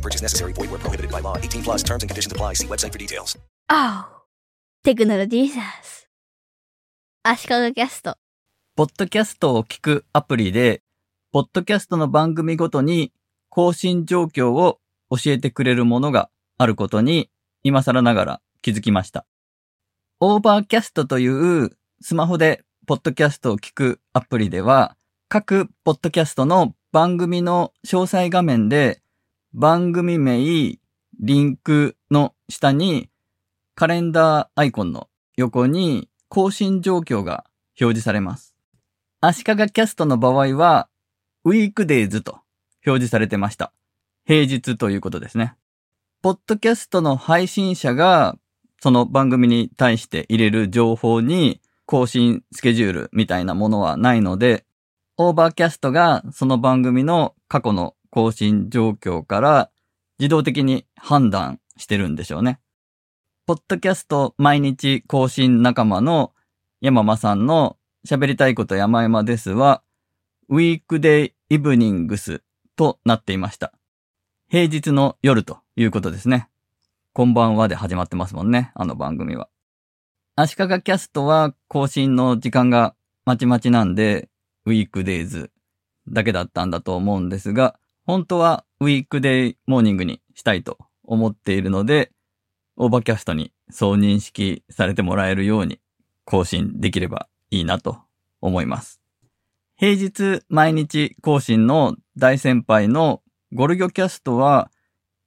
No purchase necessary. Void where prohibited by law. 18 plus terms and conditions apply. See website for details. あおテクノロジーサス。足利キャスト。ポッドキャストを聞くアプリで、ポッドキャストの番組ごとに更新状況を教えてくれるものがあることに今更ながら気づきました。 Overcast というスマホでポッドキャストを聞くアプリでは、各ポッドキャストの番組の詳細画面で番組名、リンクの下にカレンダーアイコンの横に更新状況が表示されます。足利キャストの場合は、ウィークデイズと表示されてました。平日ということですね。ポッドキャストの配信者が、その番組に対して入れる情報に更新スケジュールみたいなものはないので、 Overcast がその番組の過去の更新状況から自動的に判断してるんでしょうね。ポッドキャスト毎日更新仲間の山間さんの喋りたいこと山々ですは、 weekday evenings となっていました。平日の夜ということですね。こんばんはで始まってますもんね、あの番組は。足利キャストは更新の時間がまちまちなんで、 weekdays だけだったんだと思うんですが、本当は weekday morning にしたいと思っているので、 Overcast にそう認識されてもらえるように更新できればいいなと思います。平日毎日更新の大先輩のゴルギョキャストは、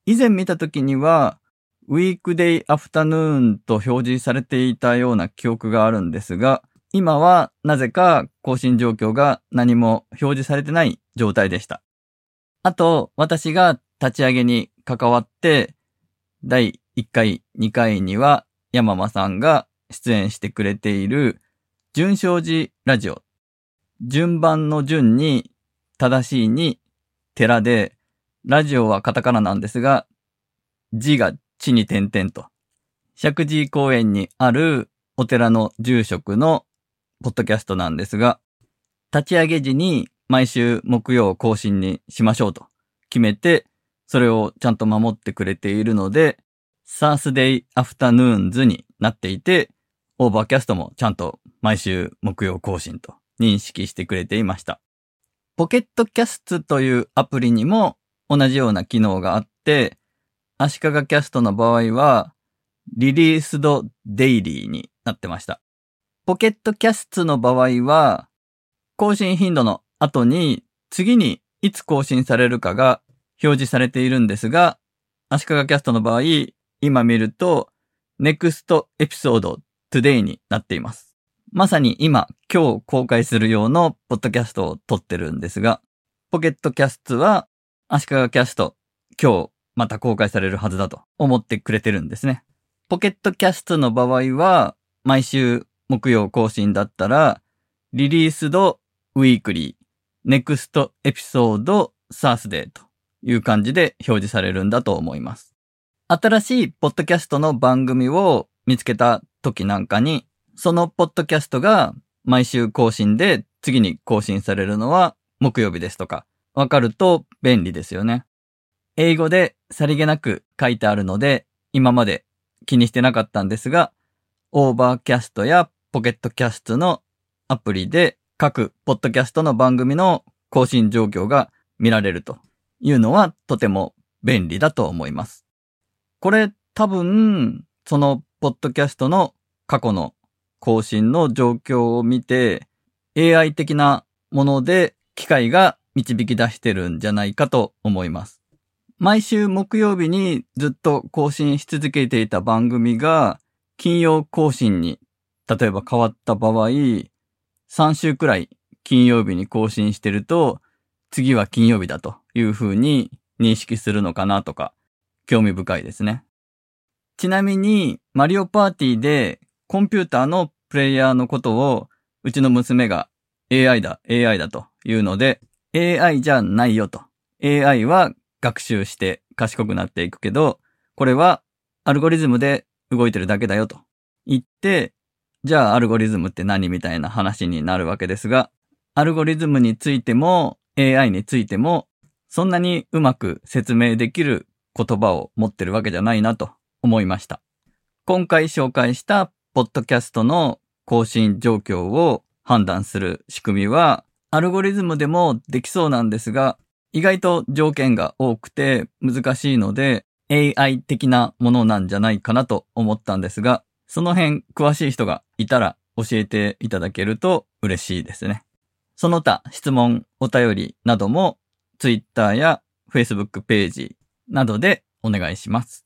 以前見た時には、ウィークデイアフタヌーンと表示されていたような記憶があるんですが、今はなぜか更新状況が何も表示されてない状態でした。あと、私が立ち上げに関わって、第1回、2回には山間さんが出演してくれている、順正寺ラジオ。順番の順に、正しいに、寺で、ラジオはカタカナなんですが、字が地に点々と。石神公園にあるお寺の住職のポッドキャストなんですが、立ち上げ時に毎週木曜更新にしましょうと決めて、それをちゃんと守ってくれているので、サースデイアフタヌーンズになっていて、Overcast もちゃんと毎週木曜更新と認識してくれていました。 Pocket Cast というアプリにも同じような機能があって、足利キャストの場合は、 released daily になってました。 Pocket Cast の場合は、更新頻度の後に次にいつ更新されるかが表示されているんですが、足利キャストの場合、今見ると、 next episode today になっています。まさに今、今日公開する用のポッドキャストを撮ってるんですが、 Pocket Cast は足利キャスト、今日また公開されるはずだと思ってくれてるんですね。 Pocket Cast の場合は、毎週木曜更新だったら、 released weekly、next episode Thursday という感じで表示されるんだと思います。新しいポッドキャストの番組を見つけた時なんかに、そのポッドキャストが毎週更新で次に更新されるのは木曜日ですとか、わかると便利ですよね。英語でさりげなく書いてあるので、今まで気にしてなかったんですが、 Overcast や Pocket Cast のアプリで各ポッドキャストの番組の更新状況が見られるというのはとても便利だと思います。これ多分、そのポッドキャストの過去の更新の状況を見て AI 的なもので機械が導き出してるんじゃないかと思います。毎週木曜日にずっと更新し続けていた番組が金曜更新に例えば変わった場合、3週くらい金曜日に更新してると次は金曜日だというふうに認識するのかなとか興味深いですね。ちなみに、マリオパーティーでコンピューターのプレイヤーのことをうちの娘が AI だ、AI だというので、AI じゃないよと。AI は学習して賢くなっていくけど、これはアルゴリズムで動いてるだけだよと言って、じゃあアルゴリズムって何みたいな話になるわけですが、アルゴリズムについても AI についてもそんなにうまく説明できる言葉を持ってるわけじゃないなと思いました。今回紹介したポッドキャストの更新状況を判断する仕組みはアルゴリズムでもできそうなんですが、意外と条件が多くて難しいので AI 的なものなんじゃないかなと思ったんですが、その辺詳しい人がいたら教えていただけると嬉しいですね。その他質問、お便りなども Twitter や Facebook ページなどでお願いします。